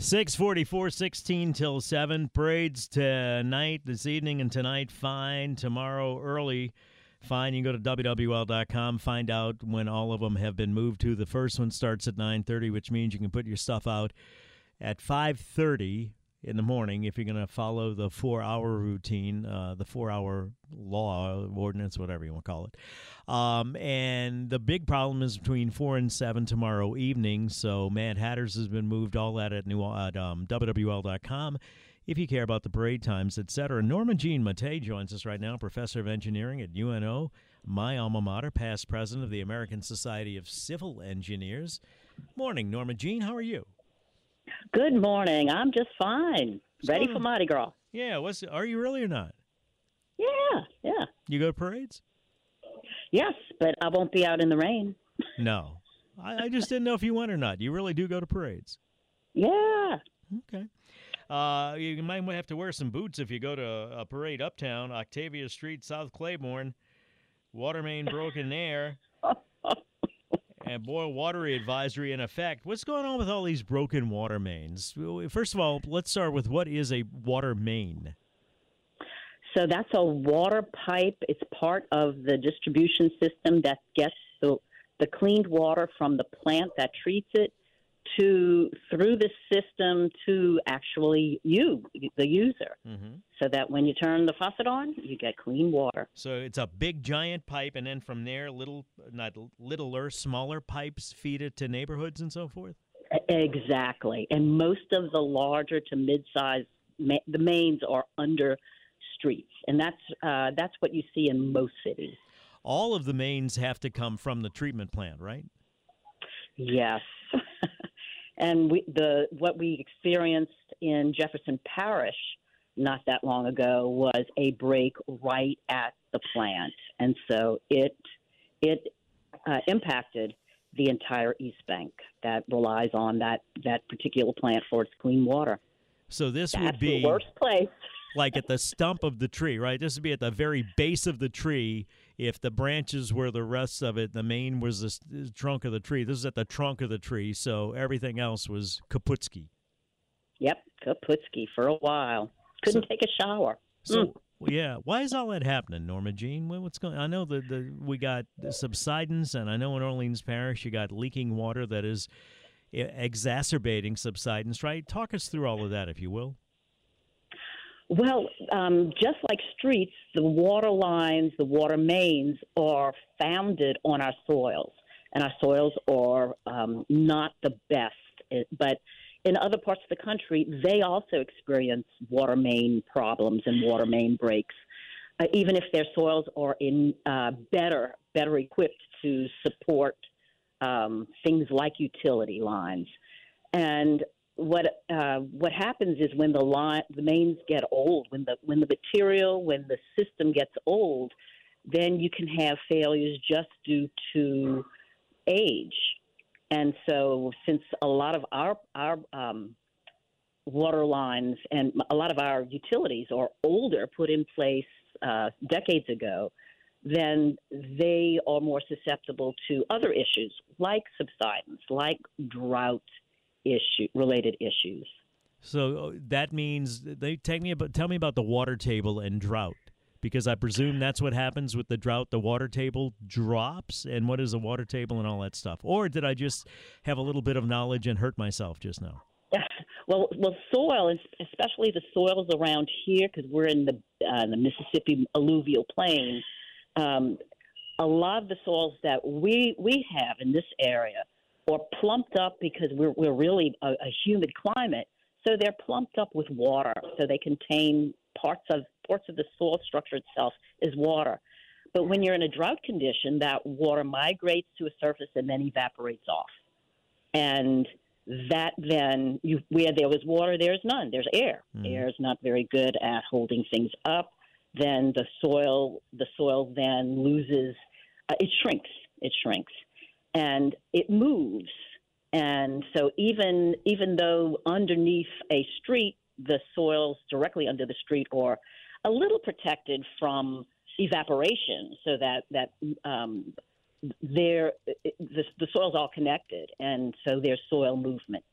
644, 16 till 7. Parades tonight, this evening, and tonight. Fine. Tomorrow, early. Fine. You can go to WWL.com, find out when all of them have been moved to. The first one starts at 9.30, which means you can put your stuff out at 5.30 in the morning if you're going to follow the four hour routine, uh, the four hour law, ordinance, whatever you want to call it. Um, and the big problem is between four and seven tomorrow evening. So Mad Hatters has been moved. All that at new at um, WWL.com. If you care about the parade times, etc. Norma Jean Mattei joins us right now, professor of engineering at UNO, my alma mater, past president of the American Society of Civil Engineers. Morning, Norma Jean. How are you? Good morning. I'm just fine. Ready for Mardi Gras. Yeah. What's are you really or not? Yeah, yeah. You go to parades? Yes, but I won't be out in the rain. No. I, I just didn't know if you went or not. You really do go to parades? Yeah. Okay. Uh, you might have to wear some boots if you go to a parade uptown, Octavia Street, South Claiborne. Water main broken there. and boil water advisory in effect. What's going on with all these broken water mains? First of all, let's start with what is a water main? So that's a water pipe. It's part of the distribution system that gets the, the cleaned water from the plant that treats it to through the system to actually you, the user, mm-hmm. so that when you turn the faucet on, you get clean water. So it's a big giant pipe, and then from there, little not littler, smaller pipes feed it to neighborhoods and so forth. Exactly, and most of the larger to mid-sized ma- the mains are under streets, and that's uh, that's what you see in most cities. All of the mains have to come from the treatment plant, right? Yes. And we, the what we experienced in Jefferson Parish not that long ago was a break right at the plant, and so it it uh, impacted the entire East Bank that relies on that that particular plant for its clean water. So this That's would be the worst place. Like at the stump of the tree, right? This would be at the very base of the tree, if the branches were the rest of it, the main was the trunk of the tree. This is at the trunk of the tree, so everything else was Kaputsky. Yep, Kaputsky for a while. Couldn't so, take a shower. So mm. yeah, why is all that happening, Norma Jean? What's going? I know that the we got subsidence, and I know in Orleans Parish you got leaking water that is exacerbating subsidence. Right? Talk us through all of that, if you will. Well, um, just like streets, the water lines, the water mains are founded on our soils, and our soils are um, not the best. But in other parts of the country, they also experience water main problems and water main breaks, uh, even if their soils are in uh, better better equipped to support um, things like utility lines. And what uh, what happens is when the line the mains get old, when the when the material when the system gets old, then you can have failures just due to age. And so, since a lot of our our um, water lines and a lot of our utilities are older, put in place uh, decades ago, then they are more susceptible to other issues like subsidence, like drought issue related issues. So uh, that means they take me about tell me about the water table and drought because I presume that's what happens with the drought. The water table drops, and what is a water table and all that stuff? Or did I just have a little bit of knowledge and hurt myself just now? well, well, soil, especially the soils around here, because we're in the uh, the Mississippi alluvial plain. Um, a lot of the soils that we we have in this area or plumped up because we're, we're really a, a humid climate. So they're plumped up with water. So they contain parts of parts of the soil structure itself is water. But when you're in a drought condition, that water migrates to a surface and then evaporates off. And that then you, where there was water, there's none. There's air. Mm-hmm. Air is not very good at holding things up. Then the soil, the soil then loses. Uh, it shrinks. It shrinks, and it moves. And so even even though underneath a street, the soils directly under the street are a little protected from evaporation, so that that um, there the, the soil's all connected, and so there's soil movement.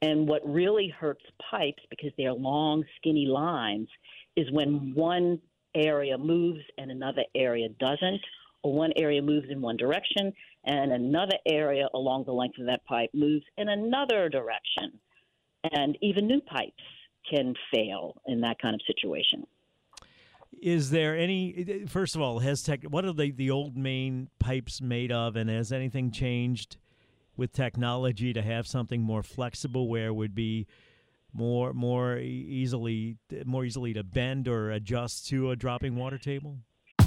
And what really hurts pipes because they're long, skinny lines is when one area moves and another area doesn't, or one area moves in one direction and another area along the length of that pipe moves in another direction. And even new pipes can fail in that kind of situation. Is there any? First of all, has tech? What are the the old main pipes made of, and has anything changed with technology to have something more flexible, where would be more more easily more easily to bend or adjust to a dropping water table?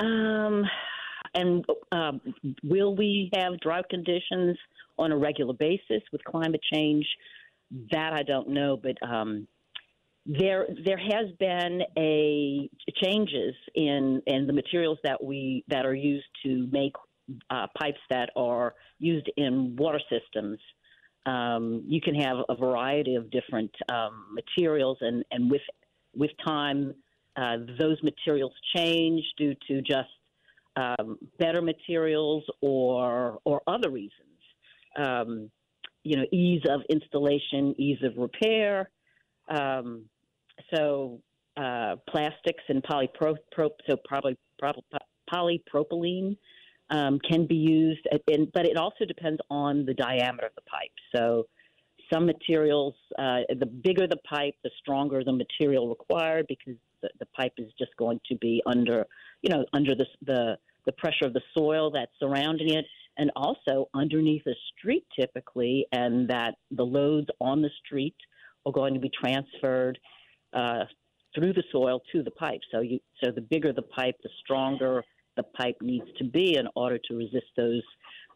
Um, and um, will we have drought conditions on a regular basis with climate change? That I don't know, but um, there there has been a changes in in the materials that we that are used to make uh, pipes that are used in water systems. Um, you can have a variety of different um, materials, and and with with time, uh, those materials change due to just um, better materials or or other reasons. Um, you know, ease of installation, ease of repair. Um, so uh, plastics and polypro, so probably, polypropylene um, can be used, in, but it also depends on the diameter of the pipe. So some materials, uh, the bigger the pipe, the stronger the material required because the, the pipe is just going to be under, you know, under the, the the pressure of the soil that's surrounding it, and also underneath a street typically, and that the loads on the street are going to be transferred uh, through the soil to the pipe. So you, so the bigger the pipe, the stronger the pipe needs to be in order to resist those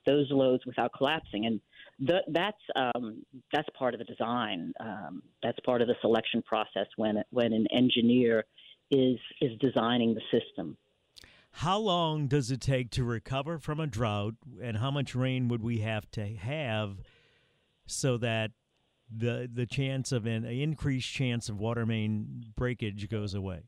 those loads without collapsing. And the, that's um, that's part of the design. Um, that's part of the selection process when when an engineer is is designing the system. How long does it take to recover from a drought, and how much rain would we have to have so that the the chance of an increased chance of water main breakage goes away?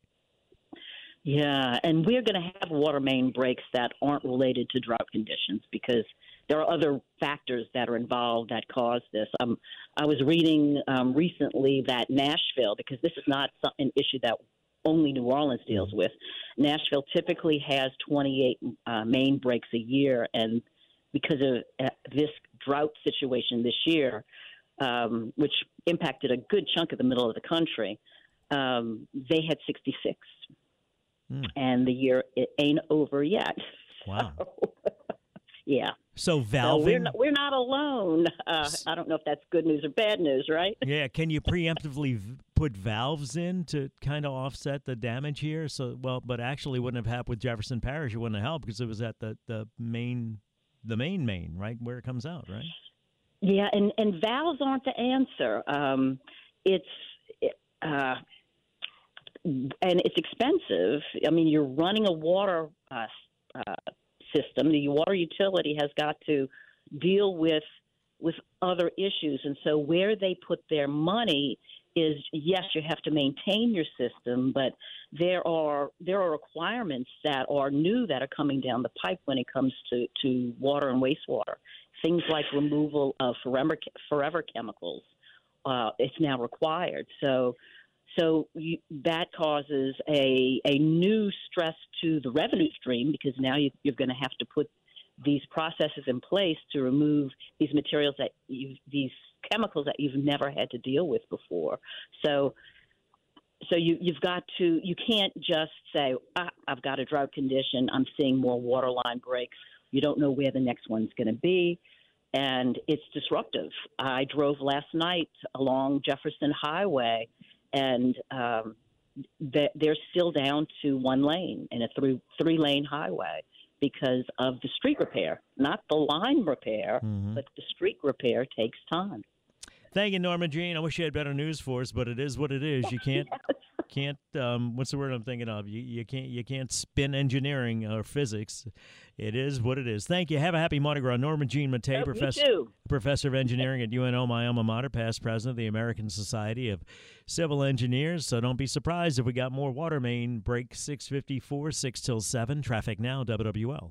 Yeah, and we're going to have water main breaks that aren't related to drought conditions because there are other factors that are involved that cause this. Um, I was reading um, recently that Nashville, because this is not an issue that only New Orleans deals with, Nashville typically has 28 uh, main breaks a year, and because of uh, this drought situation this year, um, which impacted a good chunk of the middle of the country, um, they had 66. Mm. And the year it ain't over yet. Wow. So, yeah. So valving. So we're not, we're not alone. Uh, I don't know if that's good news or bad news, right? yeah. Can you preemptively put valves in to kind of offset the damage here? So well, but actually wouldn't have happened with Jefferson Parish. It wouldn't have helped because it was at the the main the main main right where it comes out, right? Yeah, and and valves aren't the answer. Um, it's uh, and it's expensive. I mean, you're running a water uh, uh, system. The water utility has got to deal with with other issues, and so where they put their money is yes, you have to maintain your system, but there are there are requirements that are new that are coming down the pipe when it comes to to water and wastewater. Things like removal of forever forever chemicals. Uh, it's now required. So so you, that causes a, a new stress to the revenue stream because now you, you're going to have to put these processes in place to remove these materials that you, these chemicals that you've never had to deal with before. So so you you've got to you can't just say ah, I've got a drought condition. I'm seeing more water line breaks. You don't know where the next one's going to be, and it's disruptive. I drove last night along Jefferson Highway, and um, they're still down to one lane in a three three lane highway because of the street repair, not the line repair, mm-hmm. but the street repair takes time. Thank you, Norma Jean. I wish you had better news for us, but it is what it is. You can't yes. Can't um, what's the word I'm thinking of? You, you can't you can't spin engineering or physics. It is what it is. Thank you. Have a happy Mardi Gras, Norma Jean Mattei, yep, professor professor of engineering at UNO, my alma mater, past president of the American Society of Civil Engineers. So don't be surprised if we got more water main break 654, six till seven. Traffic now, WWL.